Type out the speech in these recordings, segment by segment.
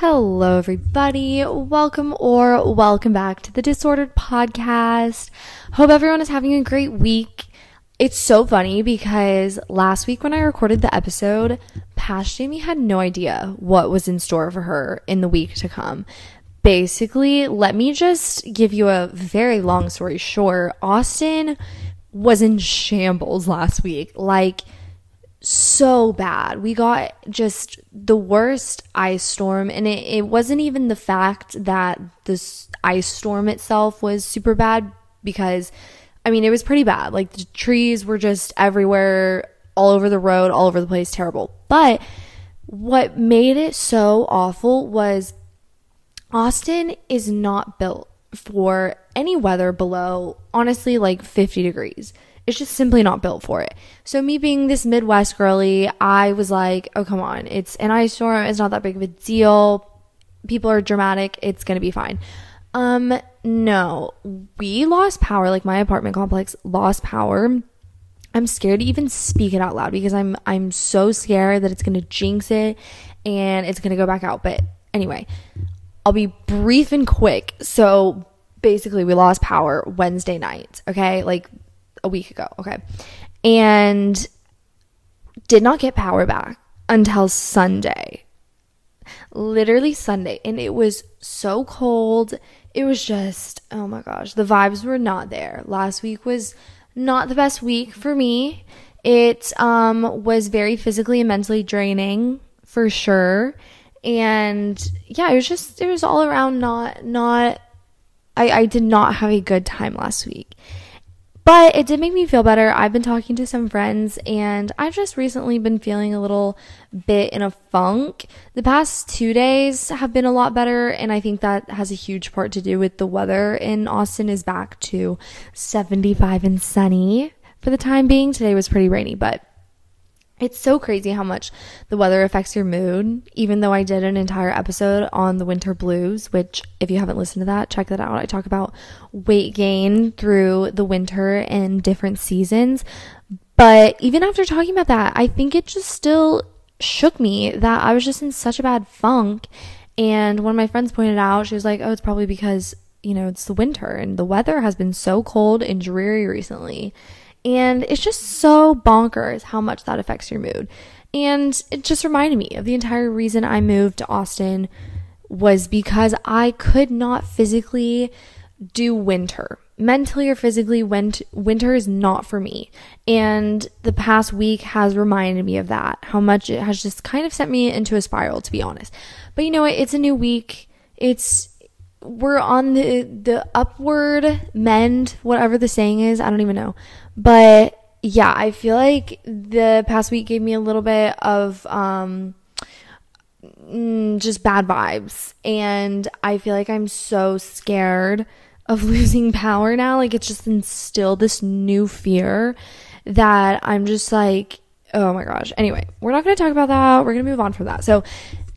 Hello, everybody. Welcome or welcome back to the Disordered Podcast. Hope everyone is having a great week. It's so funny because last week when I recorded the episode, Past Jamie had no idea what was in store for her in the week to come. Basically, let me just give you a very long story short. Austin was in shambles last week. Like, so bad. We got just the worst ice storm, and it, it wasn't even the fact that this ice storm itself was super bad because, I mean, it was pretty bad. Like the trees were just everywhere, all over the road, all over the place, terrible. But what made it so awful was Austin is not built for any weather below, honestly, like 50 degrees it's just simply not built for it. So me being this Midwest girly, I was like, oh come on, it's an ice storm, it's not that big of a deal. People are dramatic, it's gonna be fine. Um, no, we lost power, like my apartment complex lost power. I'm scared to even speak it out loud because I'm I'm so scared that it's gonna jinx it and it's gonna go back out. But anyway, I'll be brief and quick. So basically we lost power Wednesday night. Okay. Like a week ago. Okay. And did not get power back until Sunday. Literally Sunday. And it was so cold. It was just, oh my gosh, the vibes were not there. Last week was not the best week for me. It um, was very physically and mentally draining for sure. And yeah, it was just, it was all around not, not, I, I did not have a good time last week. But it did make me feel better. I've been talking to some friends and I've just recently been feeling a little bit in a funk. The past two days have been a lot better, and I think that has a huge part to do with the weather in Austin is back to 75 and sunny for the time being. Today was pretty rainy, but it's so crazy how much the weather affects your mood, even though I did an entire episode on the winter blues, which, if you haven't listened to that, check that out. I talk about weight gain through the winter and different seasons. But even after talking about that, I think it just still shook me that I was just in such a bad funk. And one of my friends pointed out, she was like, oh, it's probably because, you know, it's the winter and the weather has been so cold and dreary recently. And it's just so bonkers how much that affects your mood. And it just reminded me of the entire reason I moved to Austin was because I could not physically do winter. Mentally or physically, winter is not for me. And the past week has reminded me of that, how much it has just kind of sent me into a spiral, to be honest. But you know what? It's a new week. It's, we're on the, the upward mend, whatever the saying is. I don't even know. But yeah, I feel like the past week gave me a little bit of um mm, just bad vibes and I feel like I'm so scared of losing power now. Like it's just instilled this new fear that I'm just like, oh my gosh. Anyway, we're not going to talk about that. We're going to move on from that. So,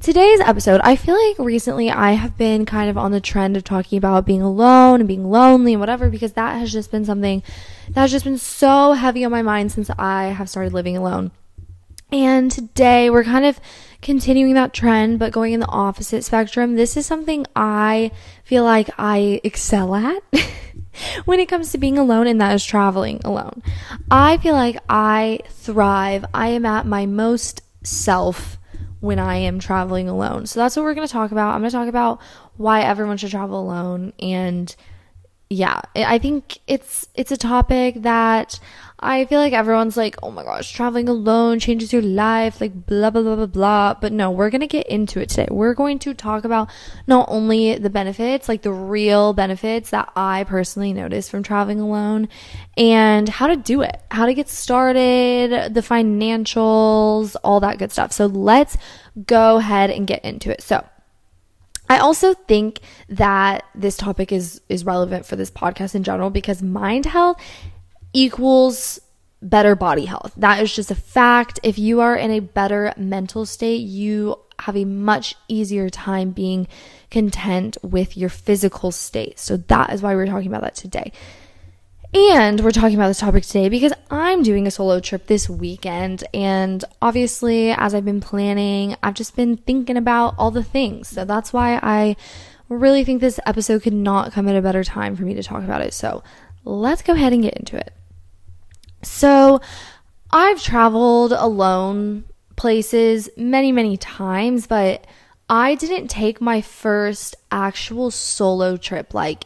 today's episode, I feel like recently I have been kind of on the trend of talking about being alone and being lonely and whatever because that has just been something that has just been so heavy on my mind since I have started living alone. And today we're kind of continuing that trend, but going in the opposite spectrum. This is something I feel like I excel at when it comes to being alone, and that is traveling alone. I feel like I thrive. I am at my most self when I am traveling alone. So that's what we're going to talk about. I'm going to talk about why everyone should travel alone and yeah, I think it's it's a topic that I feel like everyone's like, oh my gosh, traveling alone changes your life, like blah blah blah blah blah. But no, we're gonna get into it today. We're going to talk about not only the benefits, like the real benefits that I personally noticed from traveling alone, and how to do it, how to get started, the financials, all that good stuff. So let's go ahead and get into it. So I also think that this topic is is relevant for this podcast in general because mind health equals better body health. That is just a fact. If you are in a better mental state, you have a much easier time being content with your physical state. So that is why we're talking about that today. And we're talking about this topic today because I'm doing a solo trip this weekend. And obviously, as I've been planning, I've just been thinking about all the things. So that's why I really think this episode could not come at a better time for me to talk about it. So let's go ahead and get into it. So I've traveled alone places many, many times, but I didn't take my first actual solo trip like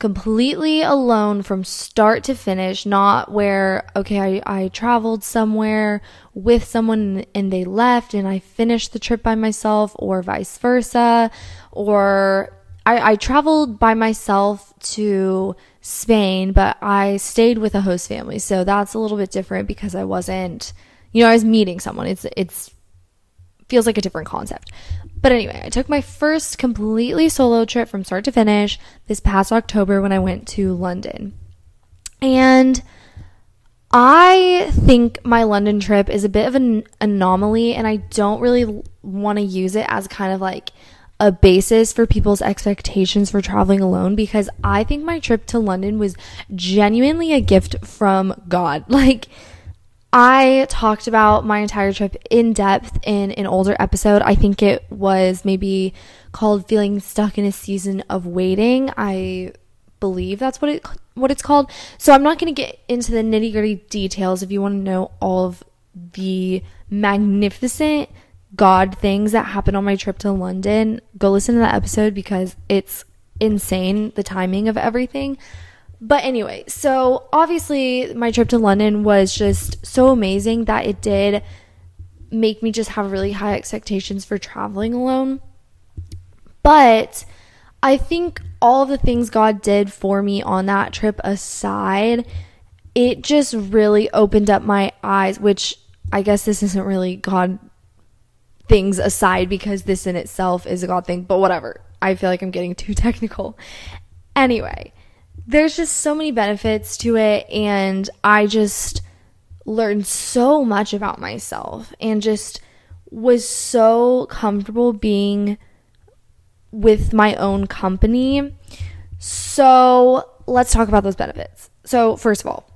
completely alone from start to finish, not where, okay, I, I traveled somewhere with someone and they left and I finished the trip by myself, or vice versa, or I, I traveled by myself to Spain, but I stayed with a host family. So that's a little bit different because I wasn't, you know, I was meeting someone. It's, it's, feels like a different concept. But anyway, I took my first completely solo trip from start to finish this past October when I went to London. And I think my London trip is a bit of an anomaly, and I don't really want to use it as kind of like a basis for people's expectations for traveling alone because I think my trip to London was genuinely a gift from God. Like, I talked about my entire trip in depth in an older episode. I think it was maybe called Feeling Stuck in a Season of Waiting. I believe that's what it what it's called. So I'm not going to get into the nitty-gritty details if you want to know all of the magnificent God things that happened on my trip to London. Go listen to that episode because it's insane the timing of everything. But anyway, so obviously my trip to London was just so amazing that it did make me just have really high expectations for traveling alone. But I think all the things God did for me on that trip aside, it just really opened up my eyes, which I guess this isn't really God things aside because this in itself is a God thing, but whatever. I feel like I'm getting too technical. Anyway, there's just so many benefits to it and I just learned so much about myself and just was so comfortable being with my own company. So, let's talk about those benefits. So, first of all,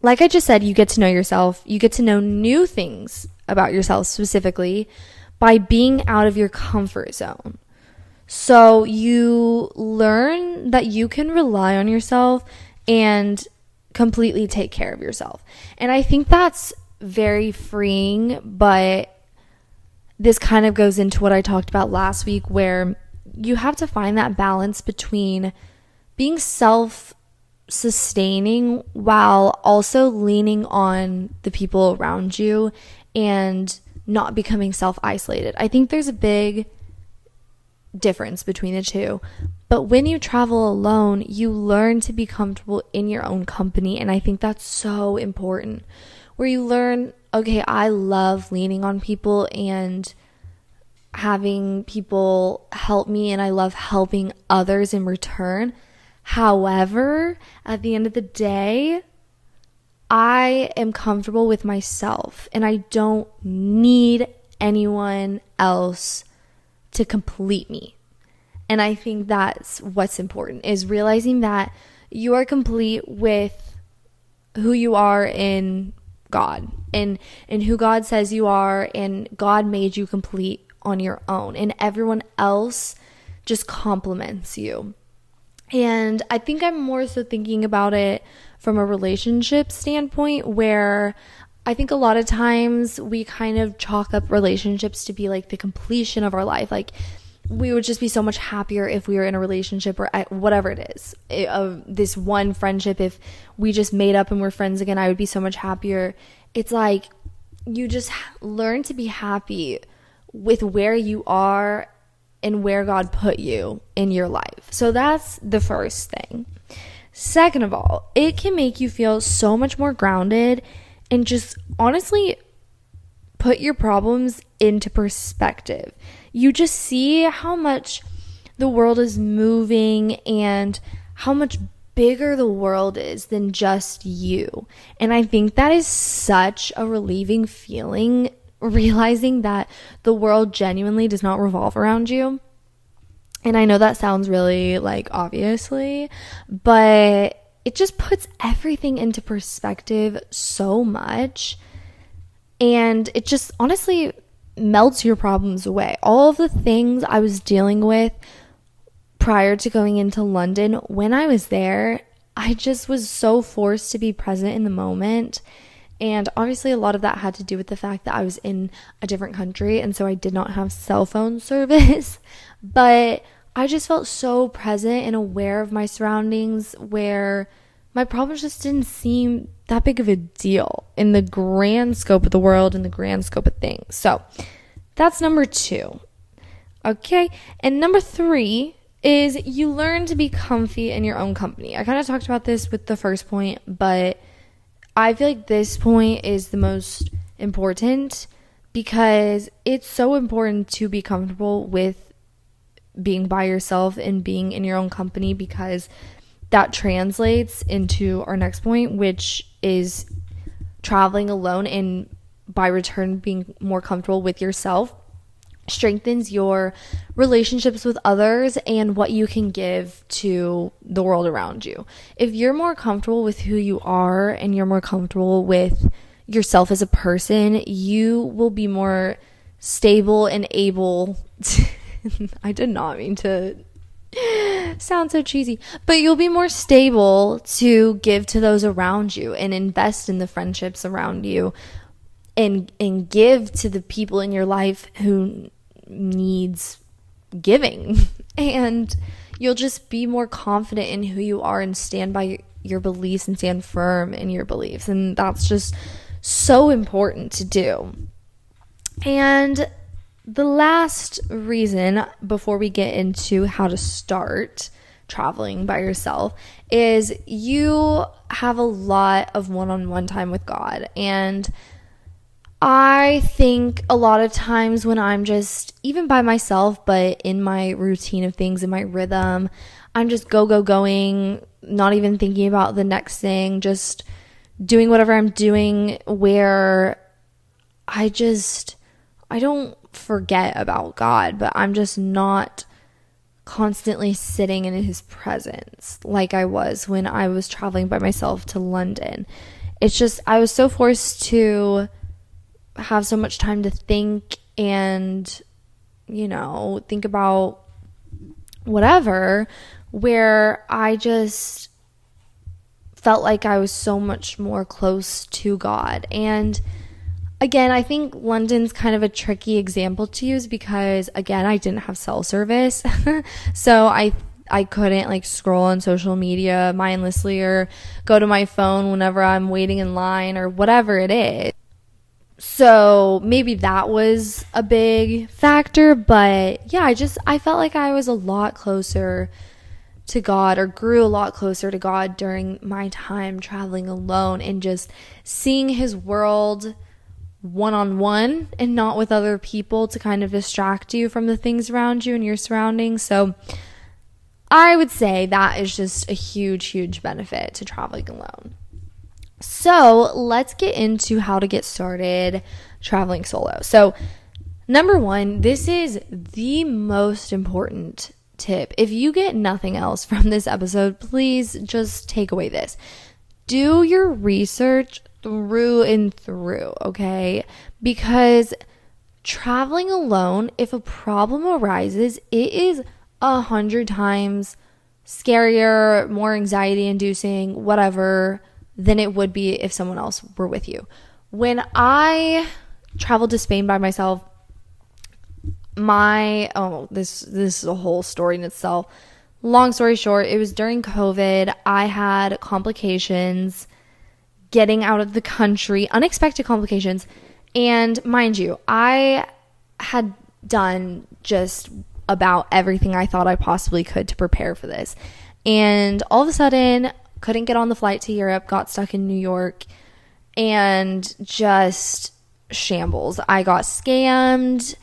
like I just said, you get to know yourself, you get to know new things about yourself specifically by being out of your comfort zone. So you learn that you can rely on yourself and completely take care of yourself. And I think that's very freeing, but this kind of goes into what I talked about last week where you have to find that balance between being self sustaining while also leaning on the people around you and not becoming self isolated. I think there's a big difference between the two. But when you travel alone, you learn to be comfortable in your own company. And I think that's so important. Where you learn, okay, I love leaning on people and having people help me, and I love helping others in return. However, at the end of the day, I am comfortable with myself and I don't need anyone else to complete me. And I think that's what's important is realizing that you are complete with who you are in God and and who God says you are and God made you complete on your own and everyone else just complements you. And I think I'm more so thinking about it from a relationship standpoint where I think a lot of times we kind of chalk up relationships to be like the completion of our life. Like we would just be so much happier if we were in a relationship or whatever it is. It, uh, this one friendship, if we just made up and we're friends again, I would be so much happier. It's like you just learn to be happy with where you are and where God put you in your life. So that's the first thing. Second of all, it can make you feel so much more grounded and just honestly put your problems into perspective. You just see how much the world is moving and how much bigger the world is than just you. And I think that is such a relieving feeling realizing that the world genuinely does not revolve around you. And I know that sounds really like obviously, but it just puts everything into perspective so much. And it just honestly melts your problems away. All of the things I was dealing with prior to going into London, when I was there, I just was so forced to be present in the moment. And obviously, a lot of that had to do with the fact that I was in a different country and so I did not have cell phone service. but I just felt so present and aware of my surroundings where my problems just didn't seem that big of a deal in the grand scope of the world and the grand scope of things. So that's number two. Okay. And number three is you learn to be comfy in your own company. I kind of talked about this with the first point, but I feel like this point is the most important because it's so important to be comfortable with being by yourself and being in your own company because that translates into our next point, which is traveling alone and by return being more comfortable with yourself strengthens your relationships with others and what you can give to the world around you. If you're more comfortable with who you are and you're more comfortable with yourself as a person, you will be more stable and able to I did not mean to sound so cheesy, but you'll be more stable to give to those around you and invest in the friendships around you and and give to the people in your life who needs giving. And you'll just be more confident in who you are and stand by your beliefs and stand firm in your beliefs. And that's just so important to do. And the last reason before we get into how to start traveling by yourself is you have a lot of one on one time with God. And I think a lot of times when I'm just even by myself, but in my routine of things, in my rhythm, I'm just go, go, going, not even thinking about the next thing, just doing whatever I'm doing where I just, I don't forget about God, but I'm just not constantly sitting in his presence like I was when I was traveling by myself to London. It's just, I was so forced to have so much time to think and, you know, think about whatever, where I just felt like I was so much more close to God. And, Again, I think London's kind of a tricky example to use because again, I didn't have cell service. so I I couldn't like scroll on social media mindlessly or go to my phone whenever I'm waiting in line or whatever it is. So maybe that was a big factor, but yeah, I just I felt like I was a lot closer to God or grew a lot closer to God during my time traveling alone and just seeing his world one on one and not with other people to kind of distract you from the things around you and your surroundings. So I would say that is just a huge, huge benefit to traveling alone. So let's get into how to get started traveling solo. So, number one, this is the most important tip. If you get nothing else from this episode, please just take away this. Do your research through and through, okay? Because traveling alone, if a problem arises, it is a hundred times scarier, more anxiety inducing, whatever, than it would be if someone else were with you. When I traveled to Spain by myself, my oh this this is a whole story in itself. Long story short, it was during COVID. I had complications getting out of the country, unexpected complications. And mind you, I had done just about everything I thought I possibly could to prepare for this. And all of a sudden, couldn't get on the flight to Europe, got stuck in New York, and just shambles. I got scammed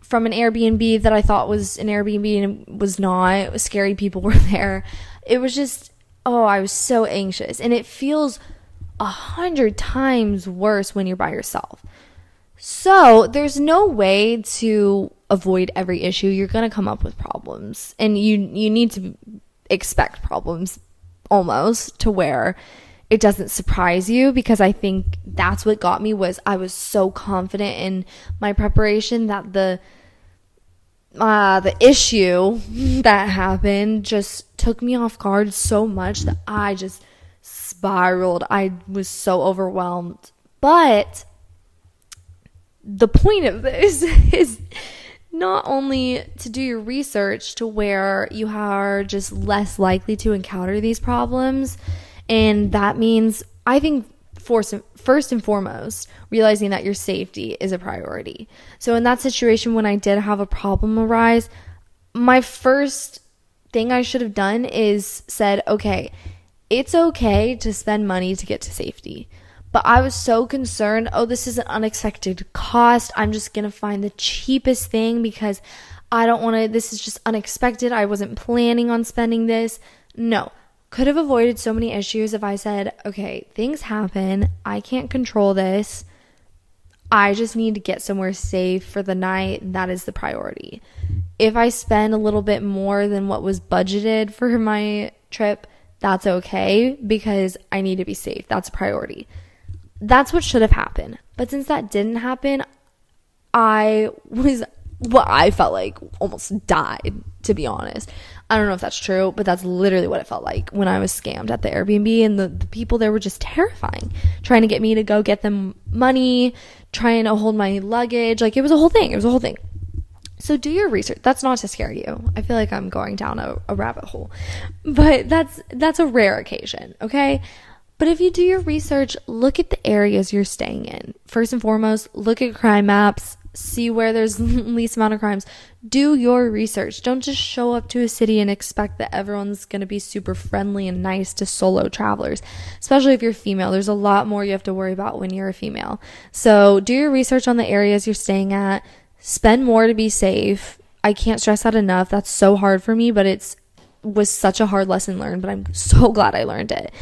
from an Airbnb that I thought was an Airbnb and was not. Scary people were there. It was just, oh, I was so anxious. And it feels a hundred times worse when you're by yourself. So there's no way to avoid every issue. You're gonna come up with problems, and you you need to expect problems almost to where it doesn't surprise you because I think that's what got me was I was so confident in my preparation that the uh, the issue that happened just took me off guard so much that I just spiraled. I was so overwhelmed. But the point of this is not only to do your research to where you are just less likely to encounter these problems, and that means I think first and foremost, realizing that your safety is a priority. So, in that situation, when I did have a problem arise, my first thing I should have done is said, okay, it's okay to spend money to get to safety. But I was so concerned, oh, this is an unexpected cost. I'm just going to find the cheapest thing because I don't want to, this is just unexpected. I wasn't planning on spending this. No, could have avoided so many issues if I said, okay, things happen. I can't control this. I just need to get somewhere safe for the night. That is the priority. If I spend a little bit more than what was budgeted for my trip, that's okay because I need to be safe. That's a priority. That's what should have happened. But since that didn't happen, I was what I felt like almost died, to be honest. I don't know if that's true, but that's literally what it felt like when I was scammed at the Airbnb. And the, the people there were just terrifying, trying to get me to go get them money, trying to hold my luggage. Like it was a whole thing. It was a whole thing. So do your research. That's not to scare you. I feel like I'm going down a, a rabbit hole, but that's that's a rare occasion. Okay. But if you do your research, look at the areas you're staying in. First and foremost, look at crime maps, see where there's least amount of crimes. Do your research. Don't just show up to a city and expect that everyone's going to be super friendly and nice to solo travelers, especially if you're female. There's a lot more you have to worry about when you're a female. So, do your research on the areas you're staying at. Spend more to be safe. I can't stress that enough. That's so hard for me, but it's was such a hard lesson learned, but I'm so glad I learned it.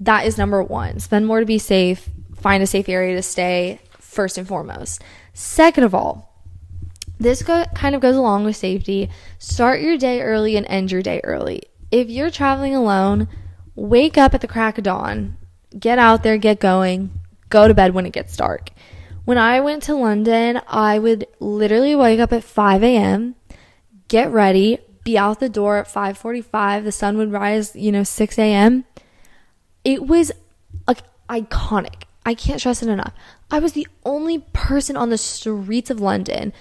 That is number 1. Spend more to be safe. Find a safe area to stay first and foremost. Second of all, this go- kind of goes along with safety. Start your day early and end your day early. If you're traveling alone, wake up at the crack of dawn, get out there, get going, go to bed when it gets dark. When I went to London, I would literally wake up at 5 a.m., get ready, be out the door at 5:45. The sun would rise, you know, 6 a.m. It was like iconic. I can't stress it enough. I was the only person on the streets of London,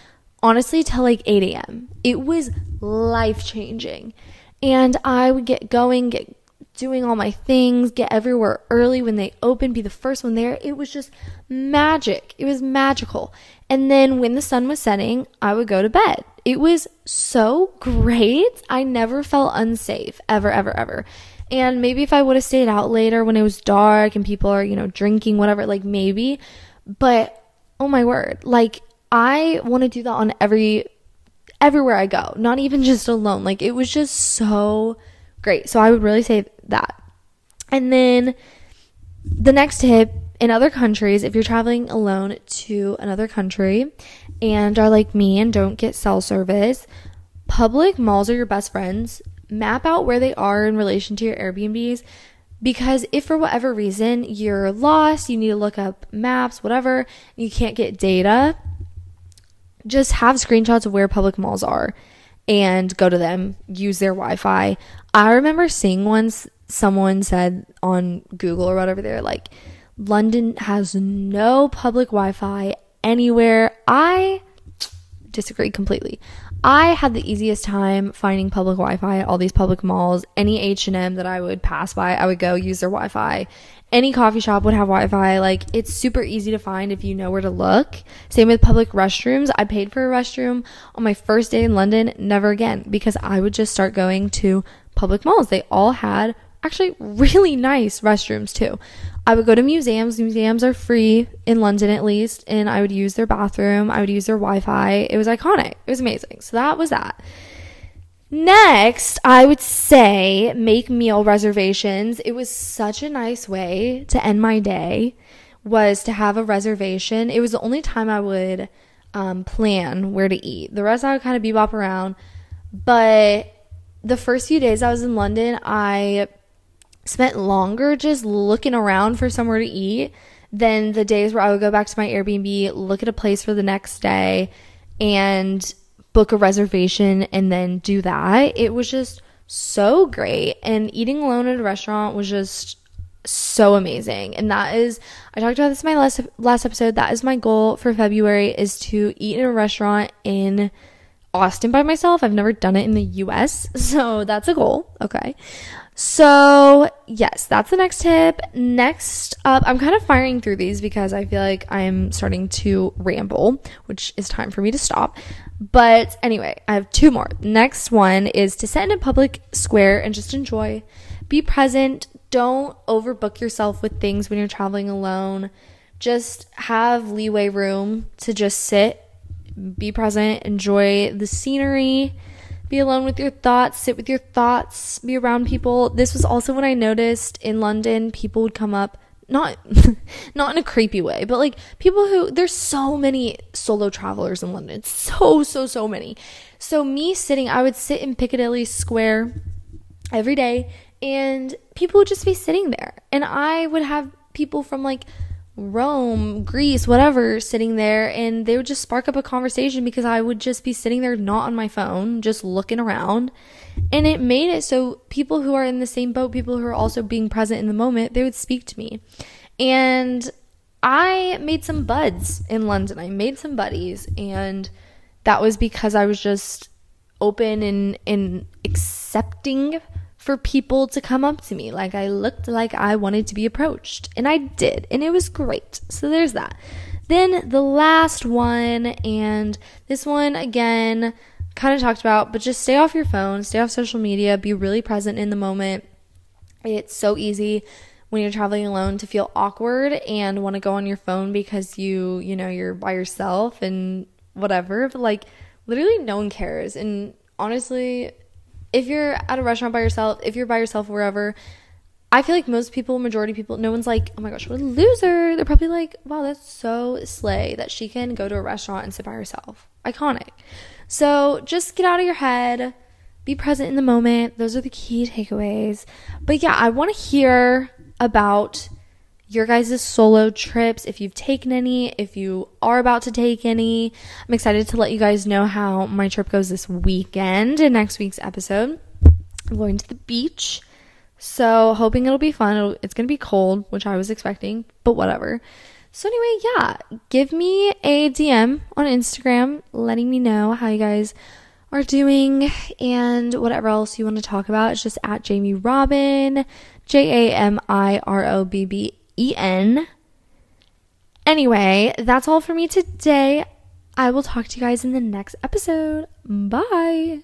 honestly, till like 8 a.m. It was life changing. And I would get going, get doing all my things, get everywhere early when they open, be the first one there. It was just magic. It was magical. And then when the sun was setting, I would go to bed. It was so great. I never felt unsafe, ever, ever, ever. And maybe if I would have stayed out later when it was dark and people are, you know, drinking, whatever, like maybe. But oh my word, like I want to do that on every everywhere I go, not even just alone. Like it was just so great. So I would really say that. And then the next tip in other countries, if you're traveling alone to another country and are like me and don't get cell service, public malls are your best friends map out where they are in relation to your Airbnbs. Because if for whatever reason you're lost, you need to look up maps, whatever, you can't get data, just have screenshots of where public malls are and go to them, use their Wi Fi. I remember seeing once someone said on Google or whatever, they're like, London has no public Wi Fi anywhere. I disagree completely. I had the easiest time finding public Wi-Fi at all these public malls. Any H&M that I would pass by, I would go use their Wi-Fi. Any coffee shop would have Wi-Fi. Like it's super easy to find if you know where to look. Same with public restrooms. I paid for a restroom on my first day in London, never again because I would just start going to public malls. They all had actually really nice restrooms too. I would go to museums. Museums are free in London at least, and I would use their bathroom. I would use their Wi Fi. It was iconic. It was amazing. So that was that. Next, I would say make meal reservations. It was such a nice way to end my day was to have a reservation. It was the only time I would um, plan where to eat. The rest I would kind of bebop around. But the first few days I was in London, I spent longer just looking around for somewhere to eat than the days where I would go back to my Airbnb, look at a place for the next day, and book a reservation and then do that. It was just so great. And eating alone at a restaurant was just so amazing. And that is I talked about this in my last last episode. That is my goal for February is to eat in a restaurant in Austin by myself. I've never done it in the US. So that's a goal. Okay. So, yes, that's the next tip. Next up, I'm kind of firing through these because I feel like I'm starting to ramble, which is time for me to stop. But anyway, I have two more. Next one is to sit in a public square and just enjoy. Be present. Don't overbook yourself with things when you're traveling alone. Just have leeway room to just sit, be present, enjoy the scenery be alone with your thoughts, sit with your thoughts, be around people. This was also when I noticed in London people would come up not not in a creepy way, but like people who there's so many solo travelers in London. So so so many. So me sitting, I would sit in Piccadilly Square every day and people would just be sitting there. And I would have people from like Rome, Greece, whatever, sitting there, and they would just spark up a conversation because I would just be sitting there, not on my phone, just looking around. And it made it so people who are in the same boat, people who are also being present in the moment, they would speak to me. And I made some buds in London. I made some buddies, and that was because I was just open and, and accepting for people to come up to me. Like I looked like I wanted to be approached, and I did, and it was great. So there's that. Then the last one, and this one again, kind of talked about, but just stay off your phone, stay off social media, be really present in the moment. It's so easy when you're traveling alone to feel awkward and want to go on your phone because you, you know, you're by yourself and whatever. But like, literally, no one cares. And honestly, if you're at a restaurant by yourself, if you're by yourself wherever, I feel like most people, majority people, no one's like, oh my gosh, what a loser. They're probably like, wow, that's so slay that she can go to a restaurant and sit by herself. Iconic. So just get out of your head, be present in the moment. Those are the key takeaways. But yeah, I want to hear about your guys' solo trips, if you've taken any, if you are about to take any. I'm excited to let you guys know how my trip goes this weekend in next week's episode. I'm going to the beach. So, hoping it'll be fun. It'll, it's going to be cold, which I was expecting, but whatever. So, anyway, yeah, give me a DM on Instagram letting me know how you guys are doing and whatever else you want to talk about. It's just at Jamie Robin, J A M I R O B B E N. Anyway, that's all for me today. I will talk to you guys in the next episode. Bye.